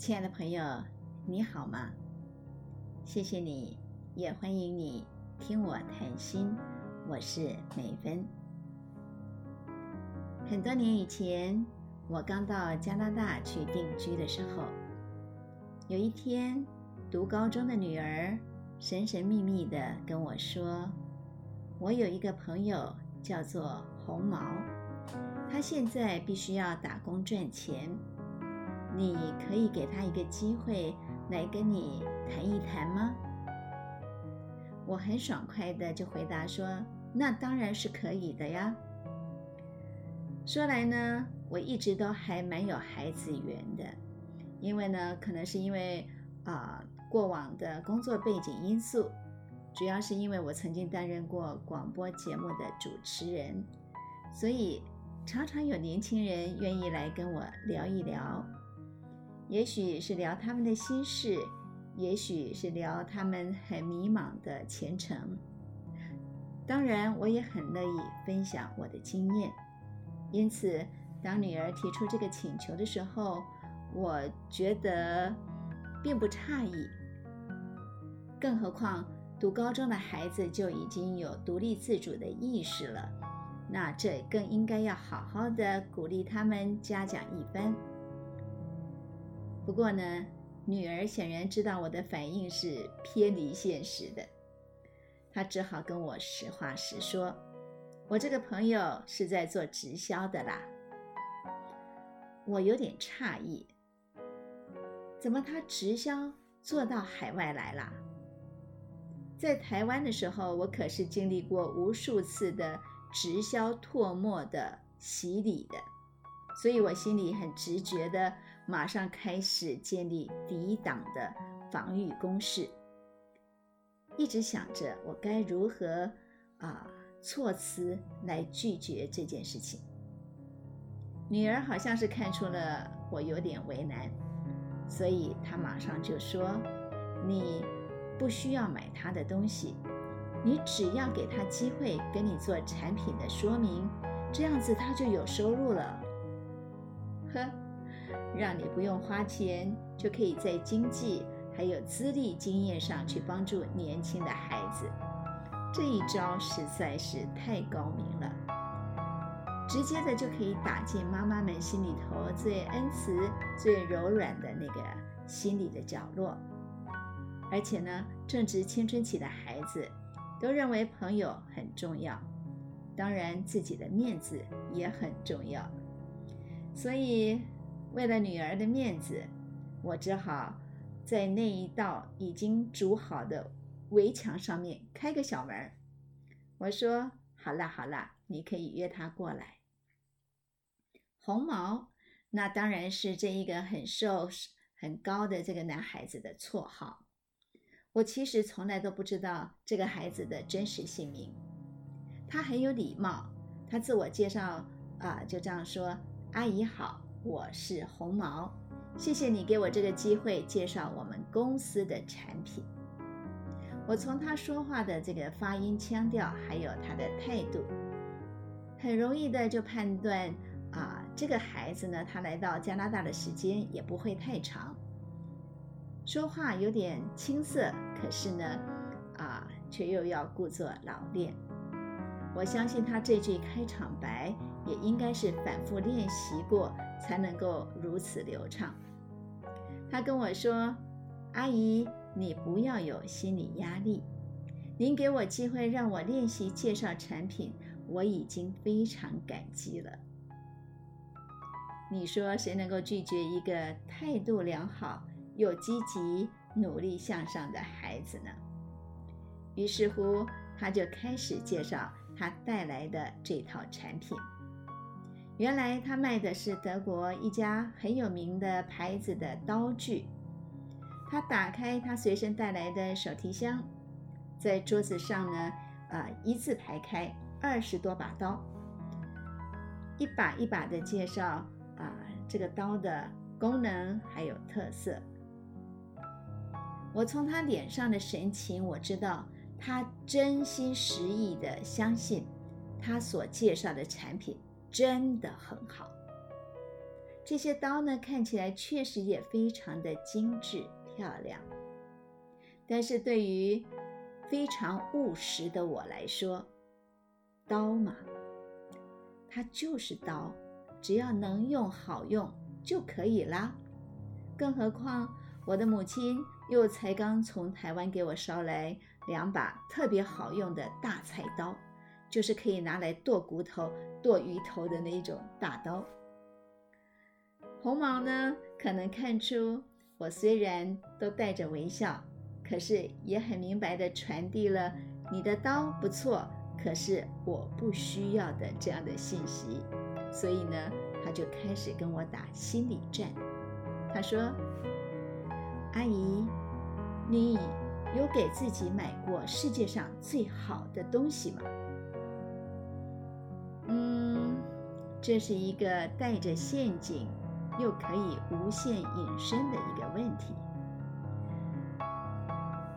亲爱的朋友，你好吗？谢谢你，也欢迎你听我谈心。我是美芬。很多年以前，我刚到加拿大去定居的时候，有一天，读高中的女儿神神秘秘的跟我说：“我有一个朋友叫做红毛，他现在必须要打工赚钱。”你可以给他一个机会来跟你谈一谈吗？我很爽快的就回答说：“那当然是可以的呀。”说来呢，我一直都还蛮有孩子缘的，因为呢，可能是因为啊过往的工作背景因素，主要是因为我曾经担任过广播节目的主持人，所以常常有年轻人愿意来跟我聊一聊。也许是聊他们的心事，也许是聊他们很迷茫的前程。当然，我也很乐意分享我的经验。因此，当女儿提出这个请求的时候，我觉得并不诧异。更何况，读高中的孩子就已经有独立自主的意识了，那这更应该要好好的鼓励他们，嘉奖一番。不过呢，女儿显然知道我的反应是偏离现实的，她只好跟我实话实说：“我这个朋友是在做直销的啦。”我有点诧异，怎么他直销做到海外来啦？在台湾的时候，我可是经历过无数次的直销唾沫的洗礼的。所以我心里很直觉的，马上开始建立抵挡的防御攻势，一直想着我该如何啊措辞来拒绝这件事情。女儿好像是看出了我有点为难，所以她马上就说：“你不需要买他的东西，你只要给他机会跟你做产品的说明，这样子他就有收入了。”呵，让你不用花钱，就可以在经济还有资历经验上去帮助年轻的孩子，这一招实在是太高明了，直接的就可以打进妈妈们心里头最恩慈、最柔软的那个心里的角落。而且呢，正值青春期的孩子都认为朋友很重要，当然自己的面子也很重要。所以，为了女儿的面子，我只好在那一道已经筑好的围墙上面开个小门我说：“好啦好啦，你可以约他过来。”红毛，那当然是这一个很瘦很高的这个男孩子的绰号。我其实从来都不知道这个孩子的真实姓名。他很有礼貌，他自我介绍啊，就这样说。阿姨好，我是红毛，谢谢你给我这个机会介绍我们公司的产品。我从他说话的这个发音腔调，还有他的态度，很容易的就判断啊，这个孩子呢，他来到加拿大的时间也不会太长，说话有点青涩，可是呢，啊，却又要故作老练。我相信他这句开场白也应该是反复练习过才能够如此流畅。他跟我说：“阿姨，你不要有心理压力，您给我机会让我练习介绍产品，我已经非常感激了。”你说谁能够拒绝一个态度良好又积极、努力向上的孩子呢？于是乎，他就开始介绍。他带来的这套产品，原来他卖的是德国一家很有名的牌子的刀具。他打开他随身带来的手提箱，在桌子上呢，啊，一字排开二十多把刀，一把一把的介绍啊，这个刀的功能还有特色。我从他脸上的神情，我知道。他真心实意的相信，他所介绍的产品真的很好。这些刀呢，看起来确实也非常的精致漂亮。但是对于非常务实的我来说，刀嘛，它就是刀，只要能用好用就可以啦。更何况我的母亲又才刚从台湾给我捎来两把特别好用的大菜刀，就是可以拿来剁骨头、剁鱼头的那种大刀。红毛呢，可能看出我虽然都带着微笑，可是也很明白的传递了你的刀不错，可是我不需要的这样的信息，所以呢，他就开始跟我打心理战。他说：“阿姨，你有给自己买过世界上最好的东西吗？”这是一个带着陷阱。又可以无限引申的一个问题。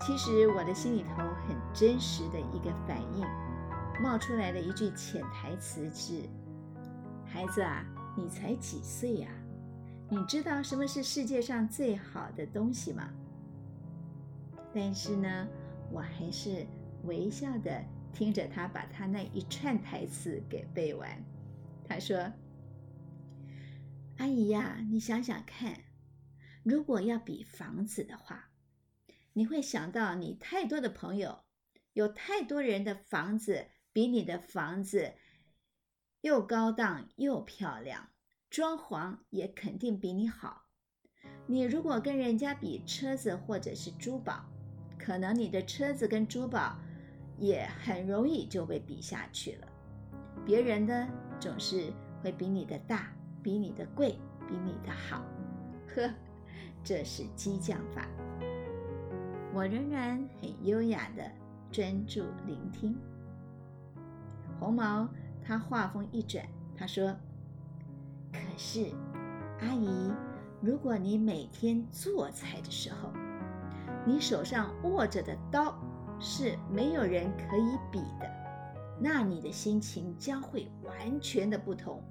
其实我的心里头很真实的一个反应，冒出来的一句潜台词是：“孩子啊，你才几岁呀？你知道什么是世界上最好的东西吗？”但是呢，我还是微笑的听着他把他那一串台词给背完。他说。阿姨呀，你想想看，如果要比房子的话，你会想到你太多的朋友，有太多人的房子比你的房子又高档又漂亮，装潢也肯定比你好。你如果跟人家比车子或者是珠宝，可能你的车子跟珠宝也很容易就被比下去了。别人的总是会比你的大。比你的贵，比你的好，呵，这是激将法。我仍然很优雅的专注聆听。红毛他话锋一转，他说：“可是，阿姨，如果你每天做菜的时候，你手上握着的刀是没有人可以比的，那你的心情将会完全的不同。”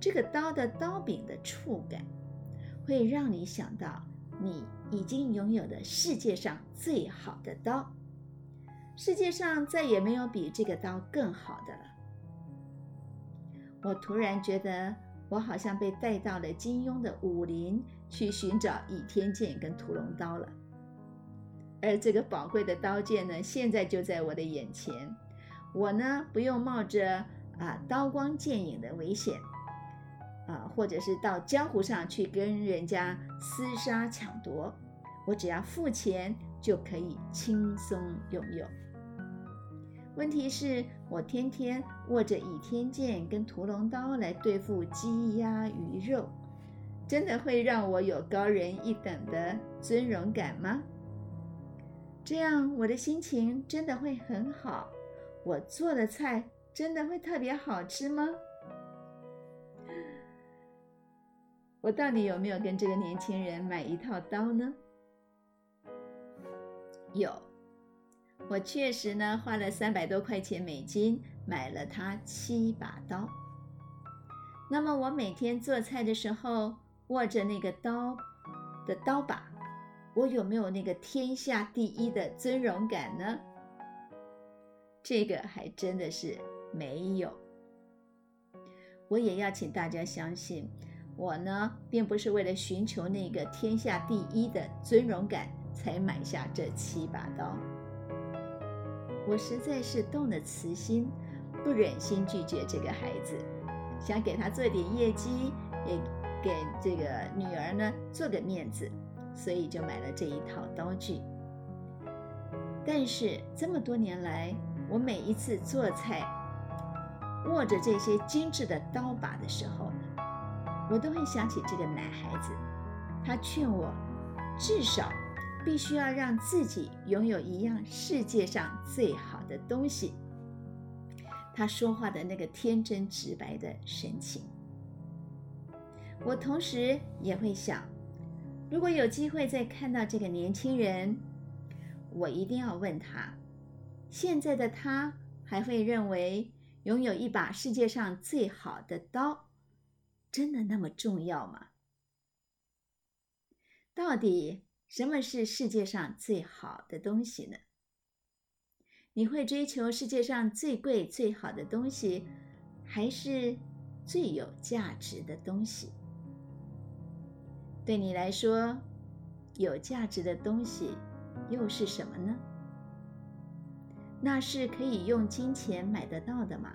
这个刀的刀柄的触感，会让你想到你已经拥有的世界上最好的刀，世界上再也没有比这个刀更好的了。我突然觉得，我好像被带到了金庸的武林去寻找倚天剑跟屠龙刀了，而这个宝贵的刀剑呢，现在就在我的眼前，我呢不用冒着啊刀光剑影的危险。啊，或者是到江湖上去跟人家厮杀抢夺，我只要付钱就可以轻松拥有。问题是，我天天握着倚天剑跟屠龙刀来对付鸡鸭鱼肉，真的会让我有高人一等的尊荣感吗？这样我的心情真的会很好？我做的菜真的会特别好吃吗？我到底有没有跟这个年轻人买一套刀呢？有，我确实呢花了三百多块钱美金买了他七把刀。那么我每天做菜的时候握着那个刀的刀把，我有没有那个天下第一的尊荣感呢？这个还真的是没有。我也要请大家相信。我呢，并不是为了寻求那个天下第一的尊荣感才买下这七把刀。我实在是动了慈心，不忍心拒绝这个孩子，想给他做点业绩，也给这个女儿呢做个面子，所以就买了这一套刀具。但是这么多年来，我每一次做菜，握着这些精致的刀把的时候，我都会想起这个男孩子，他劝我，至少必须要让自己拥有一样世界上最好的东西。他说话的那个天真直白的神情，我同时也会想，如果有机会再看到这个年轻人，我一定要问他，现在的他还会认为拥有一把世界上最好的刀？真的那么重要吗？到底什么是世界上最好的东西呢？你会追求世界上最贵、最好的东西，还是最有价值的东西？对你来说，有价值的东西又是什么呢？那是可以用金钱买得到的吗？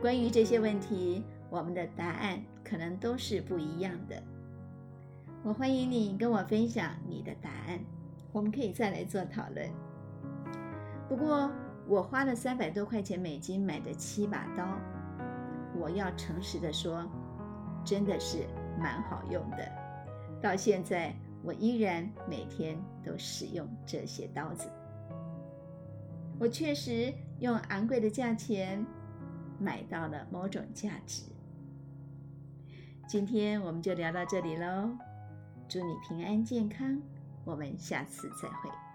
关于这些问题，我们的答案可能都是不一样的。我欢迎你跟我分享你的答案，我们可以再来做讨论。不过，我花了三百多块钱美金买的七把刀，我要诚实的说，真的是蛮好用的。到现在，我依然每天都使用这些刀子。我确实用昂贵的价钱。买到了某种价值。今天我们就聊到这里喽，祝你平安健康，我们下次再会。